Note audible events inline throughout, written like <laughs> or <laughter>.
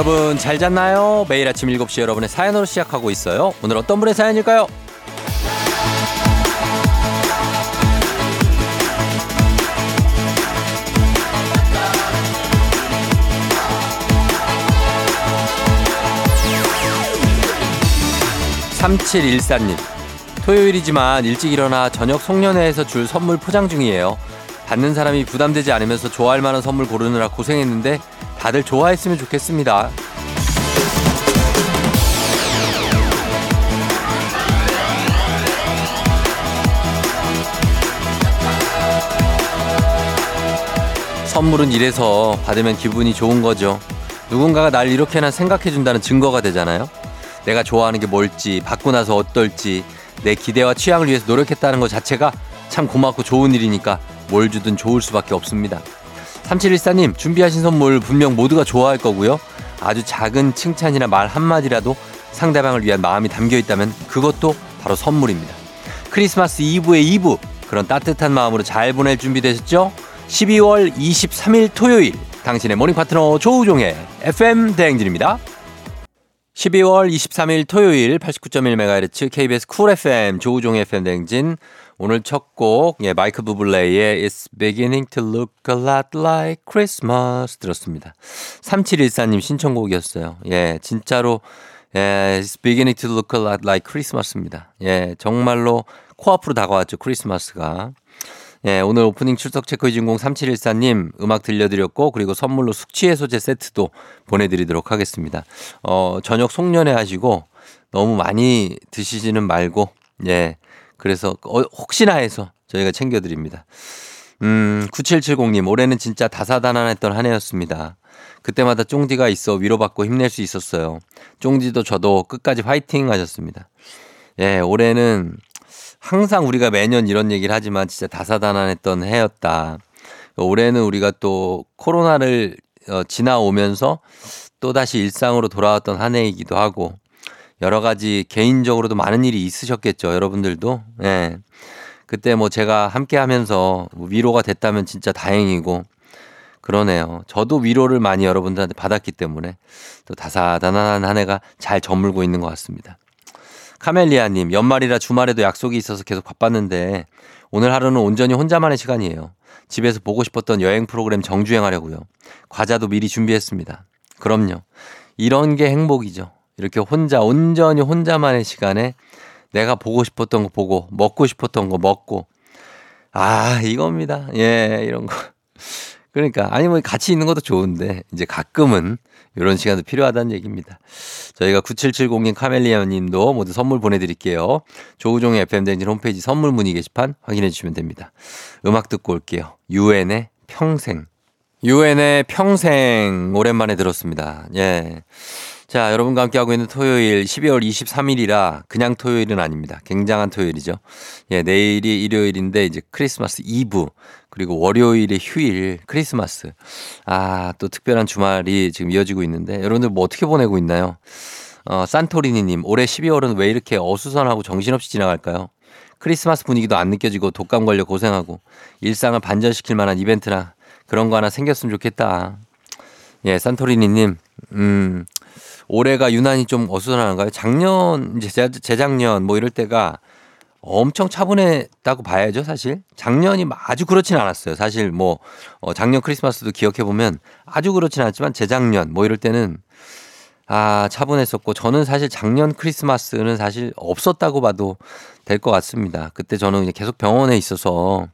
여러분 잘 잤나요? 매일 아침 7시 여러분의 사연으로 시작하고 있어요. 오늘 어떤 분의 사연일까요? 3714님. 토요일이지만 일찍 일어나 저녁 송년회에서 줄 선물 포장 중이에요. 받는 사람이 부담되지 않으면서 좋아할 만한 선물 고르느라 고생했는데 다들 좋아했으면 좋겠습니다. 선물은 이래서 받으면 기분이 좋은 거죠. 누군가가 날 이렇게나 생각해 준다는 증거가 되잖아요. 내가 좋아하는 게 뭘지, 받고 나서 어떨지, 내 기대와 취향을 위해서 노력했다는 것 자체가 참 고맙고 좋은 일이니까 뭘 주든 좋을 수밖에 없습니다. 3714님, 준비하신 선물 분명 모두가 좋아할 거고요. 아주 작은 칭찬이나 말 한마디라도 상대방을 위한 마음이 담겨 있다면 그것도 바로 선물입니다. 크리스마스 이브의 이브, 그런 따뜻한 마음으로 잘 보낼 준비 되셨죠? 12월 23일 토요일, 당신의 모닝 파트너 조우종의 FM 대행진입니다. 12월 23일 토요일 89.1MHz KBS 쿨 FM 조우종의 FM 대행진 오늘 첫 곡, 예, 마이크 부블레이의 It's beginning to look a lot like Christmas 들었습니다. 3714님 신청곡이었어요. 예, 진짜로, 예, It's beginning to look a lot like Christmas입니다. 예, 정말로 코앞으로 다가왔죠, 크리스마스가. 예, 오늘 오프닝 출석 체크의 진공 3714님 음악 들려드렸고, 그리고 선물로 숙취해소제 세트도 보내드리도록 하겠습니다. 어, 저녁 송년회 하시고, 너무 많이 드시지는 말고, 예, 그래서 어, 혹시나 해서 저희가 챙겨드립니다. 음, 9770님, 올해는 진짜 다사다난했던 한 해였습니다. 그때마다 쫑디가 있어 위로받고 힘낼 수 있었어요. 쫑디도 저도 끝까지 화이팅 하셨습니다. 예, 올해는 항상 우리가 매년 이런 얘기를 하지만 진짜 다사다난했던 해였다. 올해는 우리가 또 코로나를 어, 지나오면서 또다시 일상으로 돌아왔던 한 해이기도 하고 여러 가지 개인적으로도 많은 일이 있으셨겠죠. 여러분들도. 예. 그때 뭐 제가 함께 하면서 위로가 됐다면 진짜 다행이고 그러네요. 저도 위로를 많이 여러분들한테 받았기 때문에 또 다사다난한 한 해가 잘 저물고 있는 것 같습니다. 카멜리아님, 연말이라 주말에도 약속이 있어서 계속 바빴는데 오늘 하루는 온전히 혼자만의 시간이에요. 집에서 보고 싶었던 여행 프로그램 정주행하려고요. 과자도 미리 준비했습니다. 그럼요. 이런 게 행복이죠. 이렇게 혼자 온전히 혼자만의 시간에 내가 보고 싶었던 거 보고 먹고 싶었던 거 먹고 아 이겁니다. 예 이런 거. <laughs> 그러니까 아니 뭐 같이 있는 것도 좋은데 이제 가끔은 이런 시간도 필요하다는 얘기입니다. 저희가 9770님 카멜리아 님도 모두 선물 보내드릴게요. 조우종의 FM대행진 홈페이지 선물 문의 게시판 확인해 주시면 됩니다. 음악 듣고 올게요. 유엔의 평생. 유엔의 평생 오랜만에 들었습니다. 예. 자, 여러분과 함께하고 있는 토요일 12월 23일이라 그냥 토요일은 아닙니다. 굉장한 토요일이죠. 예, 내일이 일요일인데 이제 크리스마스 이브 그리고 월요일에 휴일 크리스마스. 아, 또 특별한 주말이 지금 이어지고 있는데 여러분들 뭐 어떻게 보내고 있나요? 어, 산토리니님, 올해 12월은 왜 이렇게 어수선하고 정신없이 지나갈까요? 크리스마스 분위기도 안 느껴지고 독감 걸려 고생하고 일상을 반전시킬 만한 이벤트나 그런 거 하나 생겼으면 좋겠다. 예, 산토리니님, 음, 올해가 유난히 좀 어수선한가요? 작년, 이제 재작년 뭐 이럴 때가 엄청 차분했다고 봐야죠, 사실. 작년이 아주 그렇진 않았어요. 사실 뭐, 어, 작년 크리스마스도 기억해보면 아주 그렇진 않지만 재작년 뭐 이럴 때는 아, 차분했었고 저는 사실 작년 크리스마스는 사실 없었다고 봐도 될 것 같습니다. 그때 저는 계속 병원에 있어서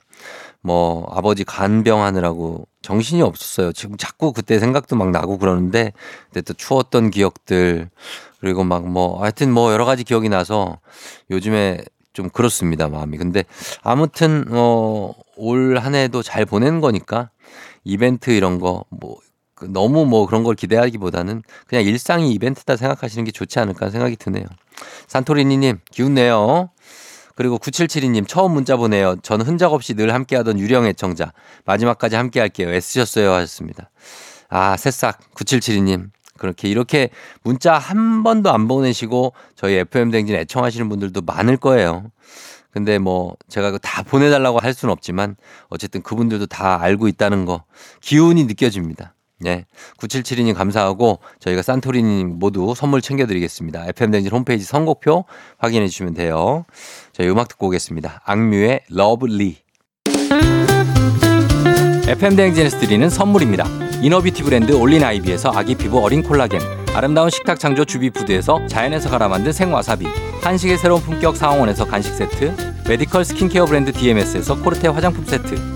뭐 아버지 간병 하느라고 정신이 없었어요. 지금 자꾸 그때 생각도 막 나고 그러는데 그때 또 추웠던 기억들 그리고 막 뭐 하여튼 뭐 여러 가지 기억이 나서 요즘에 좀 그렇습니다 마음이. 근데 아무튼 어 올 한 해도 잘 보낸 거니까 이벤트 이런 거뭐 그 너무 뭐 그런 걸 기대하기보다는 그냥 일상이 이벤트다 생각하시는 게 좋지 않을까 생각이 드네요. 산토리니님 기운 내요. 그리고 9772님 처음 문자 보내요. 저는 흔적 없이 늘 함께하던 유령 애청자. 마지막까지 함께할게요. 애쓰셨어요 하셨습니다. 아 새싹 9772님 그렇게 이렇게 문자 한 번도 안 보내시고 저희 FM 댕진 애청하시는 분들도 많을 거예요. 근데 뭐 제가 다 보내달라고 할 수는 없지만 어쨌든 그분들도 다 알고 있다는 거 기운이 느껴집니다. 네. 9772님 감사하고 저희가 산토리님 모두 선물 챙겨드리겠습니다. FM댕진 홈페이지 선곡표 확인해 주시면 돼요. 저희 음악 듣고 오겠습니다. 악뮤의 Love Lee. FM댕진에서 드리는 선물입니다. 이너뷰티 브랜드 올린 아이비에서 아기 피부 어린 콜라겐. 아름다운 식탁 창조 주비푸드에서 자연에서 갈아 만든 생와사비. 한식의 새로운 품격 상황원에서 간식 세트. 메디컬 스킨케어 브랜드 DMS에서 코르테 화장품 세트.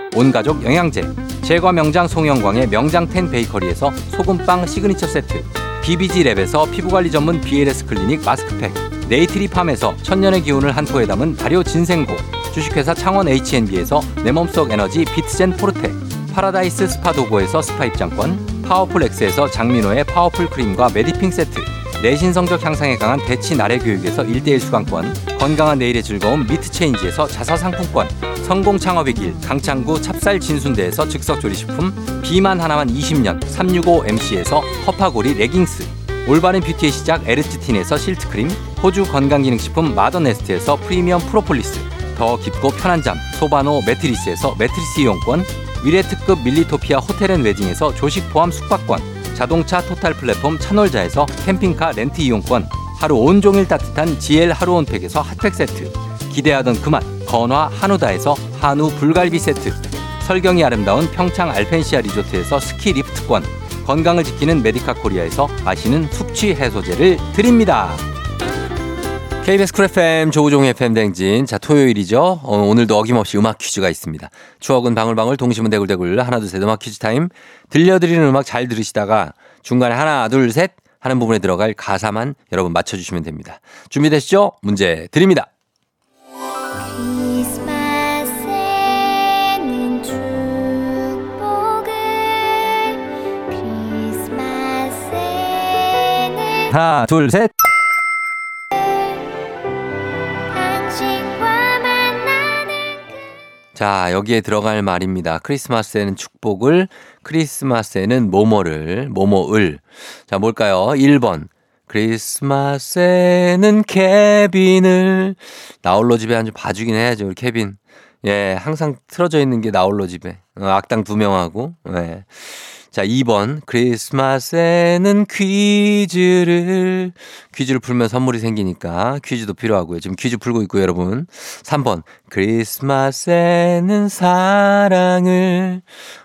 온가족 영양제, 제과 명장 송영광의 명장텐 베이커리에서 소금빵 시그니처 세트, BBG랩에서 피부관리 전문 BLS 클리닉 마스크팩, 네이트리팜에서 천년의 기운을 한 포에 담은 발효 진생고, 주식회사 창원 H&B에서 내 몸속 에너지 비트젠 포르테, 파라다이스 스파 도고에서 스파 입장권, 파워풀 엑스에서 장민호의 파워풀 크림과 메디핑 세트, 내신 성적 향상에 강한 대치 나래 교육에서 1대1 수강권, 건강한 내일의 즐거움 미트 체인지에서 자사 상품권, 성공 창업의 길 강창구 찹쌀 진순대에서 즉석 조리식품, 비만 하나만 20년 365MC에서 허파고리 레깅스, 올바른 뷰티의 시작 에르츠틴에서 실트크림, 호주 건강기능식품 마더네스트에서 프리미엄 프로폴리스, 더 깊고 편한 잠 소바노 매트리스에서 매트리스 이용권, 미래특급 밀리토피아 호텔앤웨딩에서 조식 포함 숙박권, 자동차 토탈 플랫폼 차놀자에서 캠핑카 렌트 이용권, 하루 온종일 따뜻한 GL 하루 온팩에서 핫팩 세트, 기대하던 그맛 건화 한우다에서 한우 불갈비 세트, 설경이 아름다운 평창 알펜시아 리조트에서 스키 리프트권, 건강을 지키는 메디카 코리아에서 마시는 숙취 해소제를 드립니다. KBS 쿨 FM 조우종 FM 댕진. 자, 토요일이죠. 어, 오늘도 어김없이 음악 퀴즈가 있습니다. 추억은 방울방울 동심은 대굴대굴 하나 둘셋 음악 퀴즈 타임. 들려드리는 음악 잘 들으시다가 중간에 하나 둘 셋 하는 부분에 들어갈 가사만 여러분 맞춰주시면 됩니다. 준비되시죠? 문제 드립니다. 하나 둘 셋. 자, 여기에 들어갈 말입니다. 크리스마스에는 축복을, 크리스마스에는 뭐뭐를, 뭐뭐을. 자, 뭘까요? 1번. 크리스마스에는 케빈을. 나홀로 집에 한주 봐주긴 해야죠, 우리 케빈. 예, 항상 틀어져 있는 게 나홀로 집에. 어, 악당 두 명하고. 예. 자, 2번. 크리스마스에는 퀴즈를, 퀴즈를 풀면 선물이 생기니까 퀴즈도 필요하고요. 지금 퀴즈 풀고 있고 여러분. 3번. 크리스마스에는 사랑을.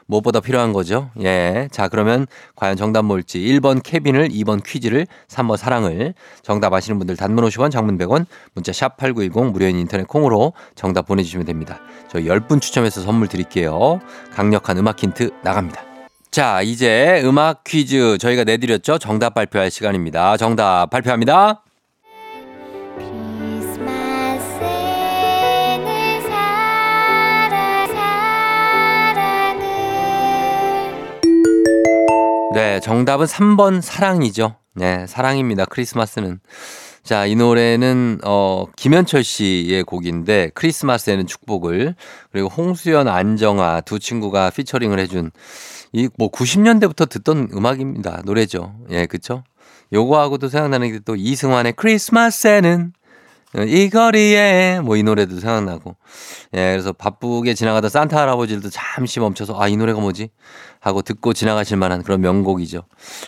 무엇보다 필요한 거죠. 예. 자, 그러면 과연 정답 뭘지. 1번 케빈을, 2번 퀴즈를, 3번 사랑을. 정답 아시는 분들 단문 50원, 장문 100원, 문자 샵 8910 무료인 인터넷 콩으로 정답 보내주시면 됩니다. 저희 10분 추첨해서 선물 드릴게요. 강력한 음악 힌트 나갑니다. 자, 이제 음악 퀴즈 저희가 내드렸죠? 정답 발표할 시간입니다. 정답 발표합니다. 네, 정답은 3번 사랑이죠. 네, 사랑입니다. 크리스마스는. 자, 이 노래는 어 김현철 씨의 곡인데 크리스마스에는 축복을 그리고 홍수연 안정아 두 친구가 피처링을 해준 이 뭐 90년대부터 듣던 음악입니다. 노래죠. 예, 그쵸? 요거하고도 생각나는 게 또 이승환의 크리스마스에는 이 거리에 뭐 이 노래도 생각나고. 예 그래서 바쁘게 지나가다 산타 할아버지들도 잠시 멈춰서 아 이 노래가 뭐지? 하고 듣고 지나가실 만한 그런 명곡이죠.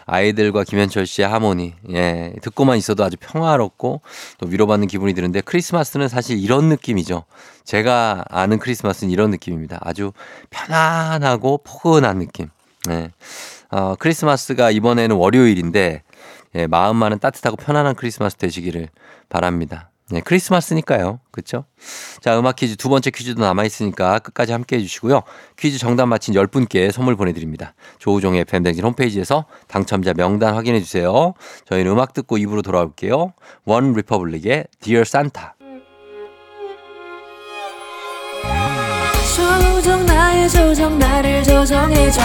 아이들과 김현철 씨의 하모니. 예 듣고만 있어도 아주 평화롭고 또 위로받는 기분이 드는데 크리스마스는 사실 이런 느낌이죠. 제가 아는 크리스마스는 이런 느낌입니다. 아주 편안하고 포근한 느낌. 예. 어, 크리스마스가 이번에는 월요일인데 예, 마음만은 따뜻하고 편안한 크리스마스 되시기를 바랍니다. 네, 크리스마스니까요. 그쵸? 자, 음악 퀴즈 두 번째 퀴즈도 남아 있으니까 끝까지 함께 해 주시고요. 퀴즈 정답 맞힌 10분께 선물 보내 드립니다. 조우종의 팬댕진 홈페이지에서 당첨자 명단 확인해 주세요. 저희는 음악 듣고 입으로 돌아올게요. 원 리퍼블릭의 Dear Santa. 조우종 나의 조정 나를 조정해 줘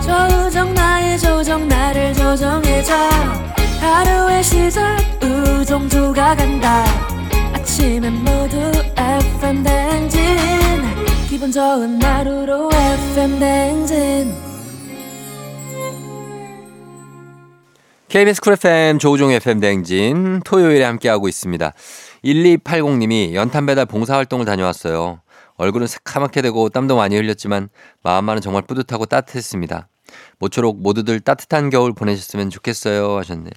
조우종 나의 조정 나를 조정해 줘 하루의 시절 우정조가 간다 아침엔 모두 FM 댕진 기분 좋은 하루로 FM 댕진 KBS 쿨 FM 조우종 FM 댕진 토요일에 함께하고 있습니다. 1280님이 연탄 배달 봉사활동을 다녀왔어요. 얼굴은 새카맣게 되고 땀도 많이 흘렸지만 마음만은 정말 뿌듯하고 따뜻했습니다. 모쪼록 모두들 따뜻한 겨울 보내셨으면 좋겠어요 하셨네요.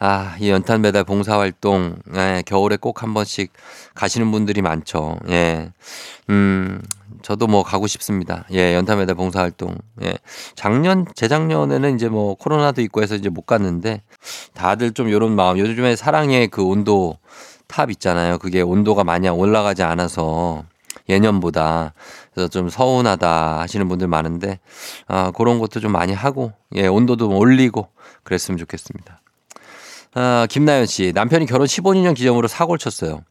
아, 이 연탄 배달 봉사활동, 예, 겨울에 꼭 한 번씩 가시는 분들이 많죠. 예. 음, 저도 뭐 가고 싶습니다. 예, 연탄 배달 봉사활동. 예. 작년, 재작년에는 이제 뭐 코로나도 있고 해서 이제 못 갔는데 다들 좀 요런 마음, 요즘에 사랑의 그 온도 탑 있잖아요. 그게 온도가 많이 올라가지 않아서 예년보다 그래서 좀 서운하다 하시는 분들 많은데 아 그런 것도 좀 많이 하고 예 온도도 올리고 그랬으면 좋겠습니다. 아 김나연 씨 남편이 결혼 15주년 기념으로 사고를 쳤어요.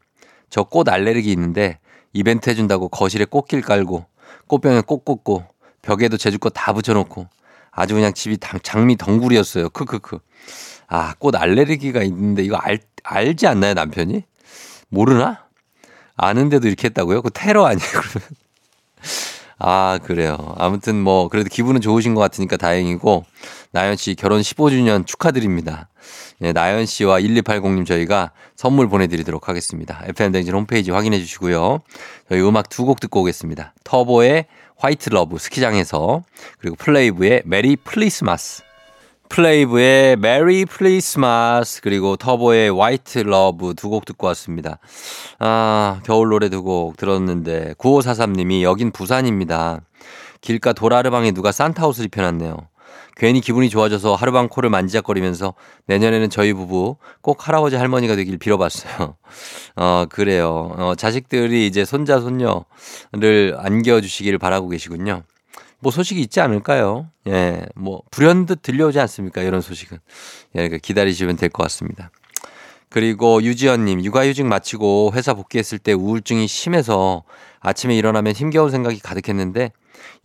저 꽃 알레르기 있는데 이벤트 해준다고 거실에 꽃길 깔고 꽃병에 꽃 꽂고 벽에도 제주 꽃 다 붙여놓고 아주 그냥 집이 장미 덩굴이었어요. 크크크. 아, 꽃 알레르기가 있는데 이거 알, 알지 않나요, 남편이? 모르나? 아는데도 이렇게 했다고요? 그 테러 아니에요, 그러면? 아, 그래요. 아무튼 뭐, 그래도 기분은 좋으신 것 같으니까 다행이고, 나연 씨 결혼 15주년 축하드립니다. 네, 나연 씨와 1280님 저희가 선물 보내드리도록 하겠습니다. FM댕진 홈페이지 확인해 주시고요. 저희 음악 두 곡 듣고 오겠습니다. 터보의 White Love 스키장에서, 그리고 플레이브의 Merry PLLIstmas. 플레이브의 Merry PLLIstmas 그리고 터보의 White Love 두 곡 듣고 왔습니다. 아, 겨울 노래 두 곡 들었는데 9543님이 여긴 부산입니다. 길가 도라르방에 누가 산타 옷을 입혀놨네요. 괜히 기분이 좋아져서 하루방 코를 만지작거리면서 내년에는 저희 부부 꼭 할아버지 할머니가 되길 빌어봤어요. <laughs> 어, 그래요. 어, 자식들이 이제 손자, 손녀를 안겨주시기를 바라고 계시군요. 뭐 소식이 있지 않을까요? 예, 뭐 불현듯 들려오지 않습니까? 이런 소식은. 예, 그러니까 기다리시면 될 것 같습니다. 그리고 유지연님, 육아휴직 마치고 회사 복귀했을 때 우울증이 심해서 아침에 일어나면 힘겨운 생각이 가득했는데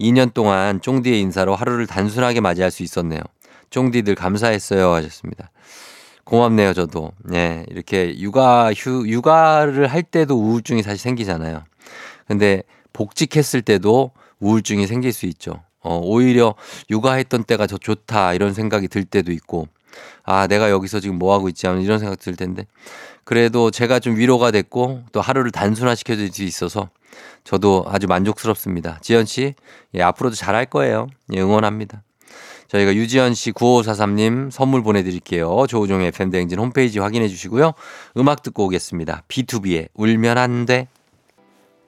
2년 동안 쫑디의 인사로 하루를 단순하게 맞이할 수 있었네요. 쫑디들 감사했어요 하셨습니다. 고맙네요, 저도. 예, 이렇게 육아, 휴, 육아를 할 때도 우울증이 사실 생기잖아요. 근데 복직했을 때도 우울증이 생길 수 있죠. 어, 오히려 육아했던 때가 더 좋다 이런 생각이 들 때도 있고 아 내가 여기서 지금 뭐 하고 있지 하는 이런 생각 들 텐데 그래도 제가 좀 위로가 됐고 또 하루를 단순화시켜 줄 수 있어서 저도 아주 만족스럽습니다. 지연 씨 예, 앞으로도 잘할 거예요. 예, 응원합니다. 저희가 유지연 씨 9543님 선물 보내드릴게요. 조우종의 팬데행진 홈페이지 확인해 주시고요. 음악 듣고 오겠습니다. B2B의 울면 안 돼.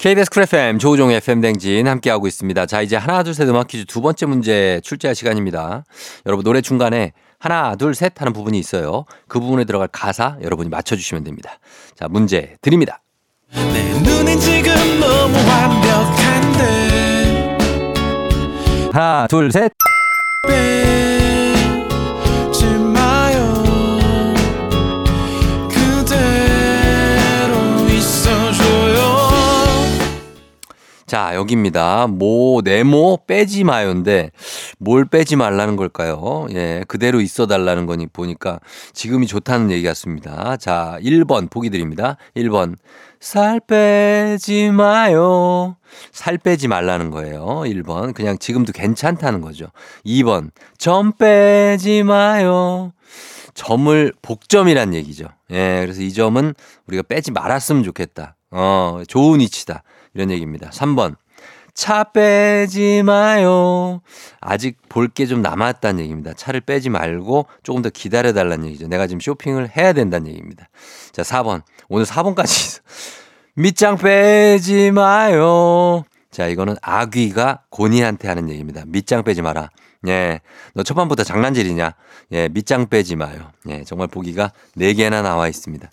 KBS 쿨 FM 조우종의 FM 댕진 함께하고 있습니다. 자, 이제 하나, 둘, 셋 음악 퀴즈 두 번째 문제 출제할 시간입니다. 여러분 노래 중간에 하나, 둘, 셋 하는 부분이 있어요. 그 부분에 들어갈 가사 여러분이 맞춰주시면 됩니다. 자, 문제 드립니다. 내 눈엔 지금 너무 완벽한데 하나, 둘, 셋. 자, 여기입니다. 모, 네모 빼지 마요인데 뭘 빼지 말라는 걸까요? 예, 그대로 있어 달라는 거니 보니까 지금이 좋다는 얘기 같습니다. 자, 1번 보기 드립니다. 1번. 살 빼지 마요. 살 빼지 말라는 거예요. 1번. 그냥 지금도 괜찮다는 거죠. 2번. 점 빼지 마요. 점을 복점이란 얘기죠. 예, 그래서 이 점은 우리가 빼지 말았으면 좋겠다. 어, 좋은 위치다. 이런 얘기입니다. 3번. 차 빼지 마요. 아직 볼 게 좀 남았다는 얘기입니다. 차를 빼지 말고 조금 더 기다려 달라는 얘기죠. 내가 지금 쇼핑을 해야 된다는 얘기입니다. 자, 4번. 오늘 4번까지 <laughs> 밑장 빼지 마요. 자, 이거는 아귀가 고니한테 하는 얘기입니다. 밑장 빼지 마라. 예. 너 첫판부터 장난질이냐? 예, 밑장 빼지 마요. 예, 정말 보기가 4개나 나와 있습니다.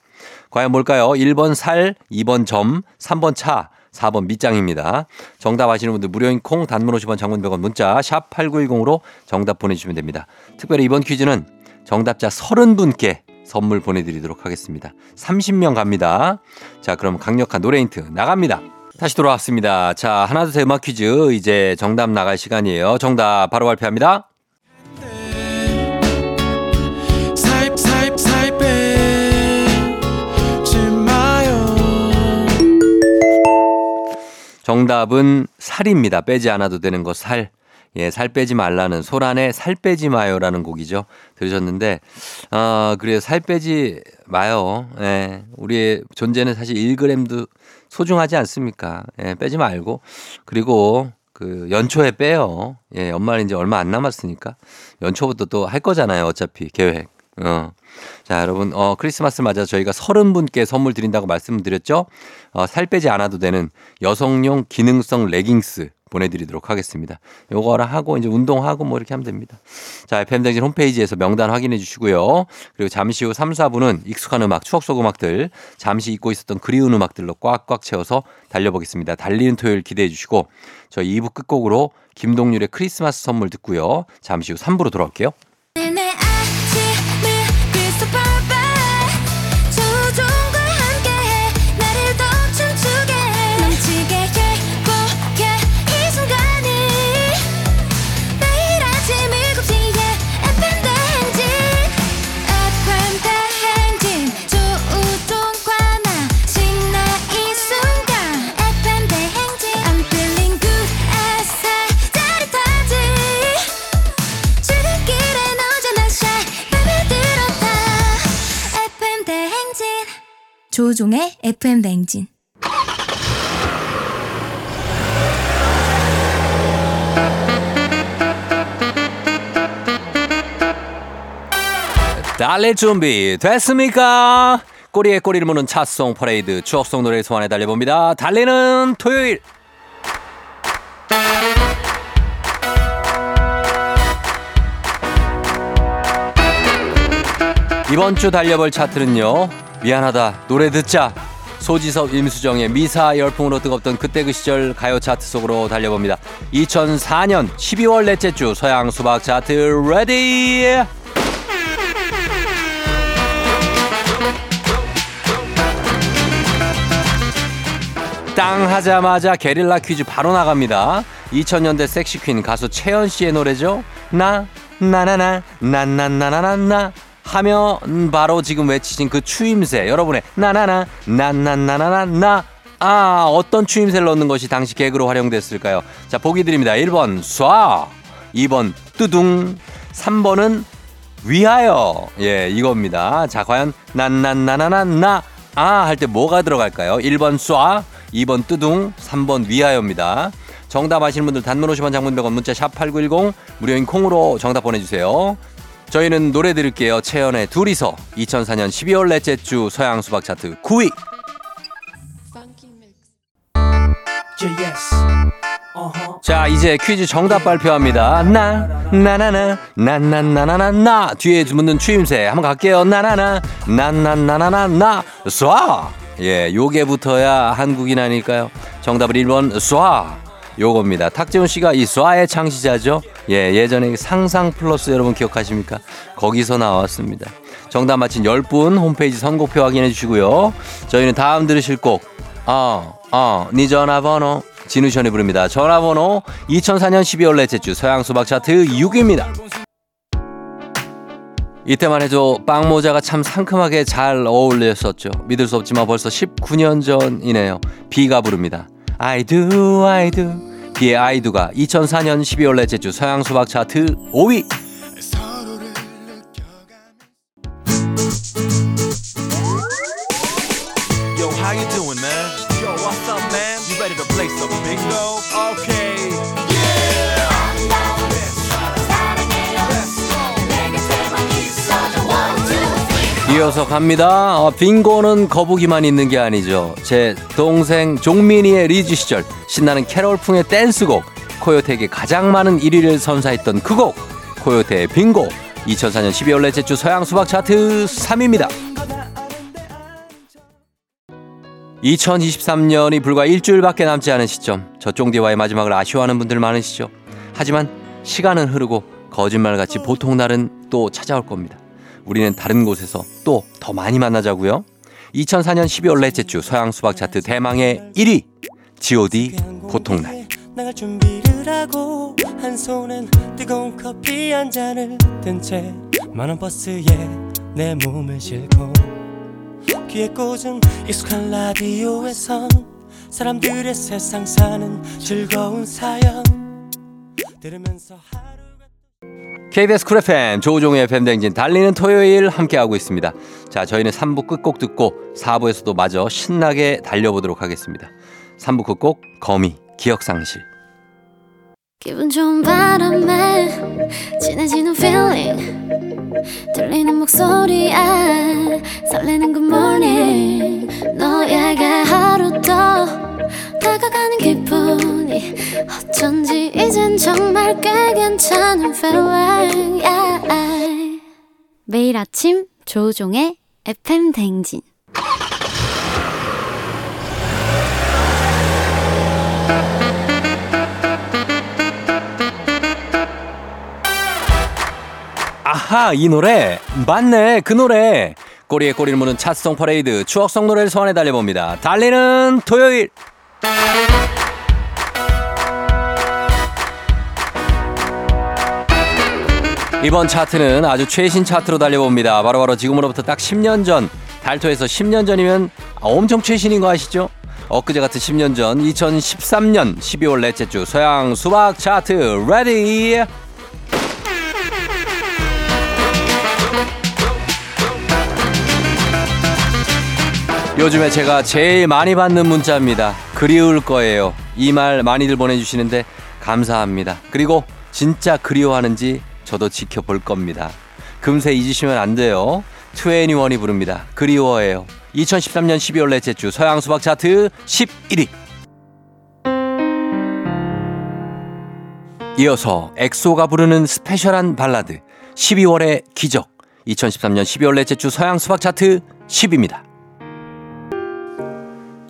과연 뭘까요? 1번 살, 2번 점, 3번 차, 4번 밑장입니다. 정답 아시는 분들 무료인 콩 단문 50원 장문 100원 문자 샵 8910으로 정답 보내주시면 됩니다. 특별히 이번 퀴즈는 정답자 30분께 선물 보내드리도록 하겠습니다. 30명 갑니다. 자 그럼 강력한 노래 힌트 나갑니다. 다시 돌아왔습니다. 자 하나 둘셋 음악 퀴즈 이제 정답 나갈 시간이에요. 정답 바로 발표합니다. 정답은 살입니다. 빼지 않아도 되는 거 살. 예, 살 빼지 말라는 소란의 살 빼지 마요라는 곡이죠. 들으셨는데, 아, 그래요. 살 빼지 마요. 예, 우리의 존재는 사실 1g도 소중하지 않습니까? 예, 빼지 말고. 그리고 그 연초에 빼요. 예, 연말 이제 얼마 안 남았으니까. 연초부터 또 할 거잖아요. 어차피 계획. 어. 자, 여러분, 어, 크리스마스 맞아 저희가 서른 분께 선물 드린다고 말씀드렸죠? 어, 살 빼지 않아도 되는 여성용 기능성 레깅스 보내드리도록 하겠습니다. 요거랑 하고 이제 운동하고 뭐 이렇게 하면 됩니다. 자, FM댕진 홈페이지에서 명단 확인해 주시고요. 그리고 잠시 후 3, 4분은 익숙한 음악, 추억 속 음악들, 잠시 잊고 있었던 그리운 음악들로 꽉꽉 채워서 달려보겠습니다. 달리는 토요일 기대해 주시고, 저 2부 끝곡으로 김동률의 크리스마스 선물 듣고요. 잠시 후 3부로 돌아올게요. FM 대행진 달릴 준비 됐습니까? 꼬리에 꼬리를 무는 차송 퍼레이드 추억송 노래 소환에 달려봅니다. 달리는 토요일. 이번 주 달려볼 차트는요. 미안하다 노래 듣자. 소지섭 임수정의 미사 열풍으로 뜨겁던 그때 그 시절 가요 차트 속으로 달려봅니다. 2004년 12월 넷째 주 서양 수박 차트 ready. 땅 하자마자 게릴라 퀴즈 바로 나갑니다. 2000년대 섹시퀸 가수 채연 씨의 노래죠. 나 나나나 나나나나나 하면 바로 지금 외치신 그 추임새 여러분의 나나나 나나나나나 아 어떤 추임새를 넣는 것이 당시 개그로 활용됐을까요? 자 보기 드립니다. 1번 쏴 2번 뚜둥 3번은 위하여 예 이겁니다. 자 과연 난난나나나나 아할 때 뭐가 들어갈까요? 1번 쏴 2번 뚜둥 3번 위하여입니다. 정답 아시는 분들 단문 50원 장문 100원 문자 샵 8910 무료인 콩으로 정답 보내주세요. 저희는 노래 들을게요. 채연의 둘이서 2004년 12월 넷째 주 서양 수박 차트 9위 자 이제 퀴즈 정답 발표합니다 나 나나나 나나나나나나 뒤에 묻는 추임새 한번 갈게요 나나나 나나나나나 나 쏴 예 요게 붙어야 한국인 아닐까요 정답은 1번 쏴 요겁니다 탁재훈 씨가 이 쏴의 창시자죠 예 예전에 상상 플러스 여러분 기억하십니까 거기서 나왔습니다 정답 맞힌 10분 홈페이지 선곡표 확인해 주시고요 저희는 다음 들으실 곡 어, 어, 네 전화번호. 진우션이 부릅니다. 전화번호 2004년 12월 넷째 주 서양 수박 차트 6위입니다. 이때만 해도 빵모자가 참 상큼하게 잘 어울렸었죠. 믿을 수 없지만 벌써 19년 전이네요. 비가 부릅니다. I do, I do. I do가 2004년 12월 넷째 주 서양 수박 차트 5위. 이어서 갑니다. 어, 빙고는 거북이만 있는 게 아니죠. 제 동생 종민이의 리즈 시절 신나는 캐롤풍의 댄스곡 코요태에게 가장 많은 1위를 선사했던 그 곡 코요태의 빙고 2004년 12월 넷째 주 서양 수박 차트 3위입니다. 2023년이 불과 일주일밖에 남지 않은 시점 저쫑디와의 마지막을 아쉬워하는 분들 많으시죠. 하지만 시간은 흐르고 거짓말같이 보통 날은 또 찾아올 겁니다. 우리는 다른 곳에서 또 더 많이 만나자고요. 2004년 12월 넷째 주 서양 수박 차트 대망의 1위 G.O.D 보통날 나갈 준비를 하고 한 손엔 뜨거운 커피 한 잔을 든채 많은 버스에 내 몸을 싣고 귀에 꽂은 익숙한 라디오에선 사람들의 세상 사는 즐거운 사연 들으면서 하루가 KBS 쿨 FM 조우종의 FM 댕진 달리는 토요일 함께하고 있습니다. 자, 저희는 3부 끝곡 듣고 4부에서도 마저 신나게 달려보도록 하겠습니다. 3부 끝곡 거미 기억상실 기분 좋은 바람에 진해지는 feeling 들리는 목소리에 설레는 good morning 너에게 하루 더 다가가는 기분이 어쩐지 이젠 정말 꽤 괜찮은 feeling yeah. 매일 아침 조종의 FM 댕진. 아하 이 노래. 맞네 그 노래. 꼬리에 꼬리를 무는 차트송 퍼레이드 추억송 노래를 소환해 달려봅니다. 달리는 토요일 이번 차트는 아주 최신 차트로 달려봅니다. 바로 바로 지금으로부터 딱 10년 전 달토에서 10년 전이면 엄청 최신인 거 아시죠? 엊그제 같은 10년 전 2013년 12월 넷째 주 서양 수박 차트. ready 요즘에 제가 제일 많이 받는 문자입니다. 그리울 거예요. 이 말 많이들 보내주시는데 감사합니다. 그리고 진짜 그리워하는지 저도 지켜볼 겁니다. 금세 잊으시면 안 돼요. 21이 부릅니다. 그리워해요. 2013년 12월 넷째 주 서양 수박 차트 11위. 이어서 엑소가 부르는 스페셜한 발라드 12월의 기적 2013년 12월 넷째 주 서양 수박 차트 10위입니다.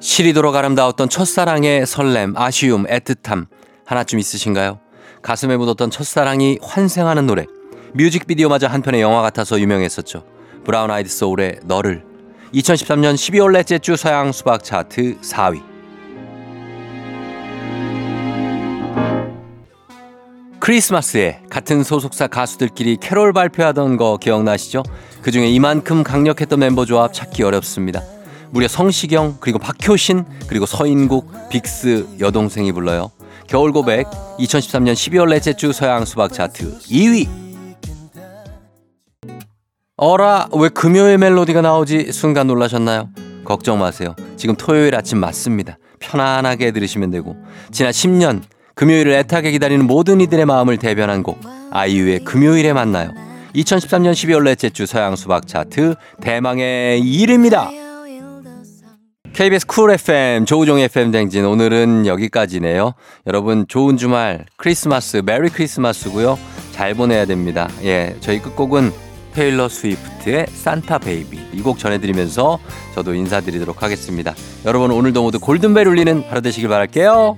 시리도록 아름다웠던 첫사랑의 설렘, 아쉬움, 애틋함 하나쯤 있으신가요? 가슴에 묻었던 첫사랑이 환생하는 노래 뮤직비디오마저 한편의 영화 같아서 유명했었죠. 브라운 아이드 소울의 너를 2013년 12월 넷째 주 서양 수박 차트 4위 크리스마스에 같은 소속사 가수들끼리 캐롤 발표하던 거 기억나시죠? 그 중에 이만큼 강력했던 멤버 조합 찾기 어렵습니다. 무려 성시경 그리고 박효신 그리고 서인국 빅스 여동생이 불러요. 겨울 고백 2013년 12월 넷째 주 서양 수박 차트 2위. 어라 왜 금요일 멜로디가 나오지 순간 놀라셨나요? 걱정 마세요. 지금 토요일 아침 맞습니다. 편안하게 들으시면 되고 지난 10년 금요일을 애타게 기다리는 모든 이들의 마음을 대변한 곡 아이유의 금요일에 만나요. 2013년 12월 넷째 주 서양 수박 차트 대망의 1위입니다. KBS Cool FM 조우종 FM 대행진 오늘은 여기까지네요. 여러분 좋은 주말 크리스마스 Merry Christmas고요. 잘 보내야 됩니다. 예, 저희 끝곡은 Taylor Swift의 Santa Baby 이 곡 전해드리면서 저도 인사드리도록 하겠습니다. 여러분 오늘도 모두 골든벨 울리는 하루 되시길 바랄게요.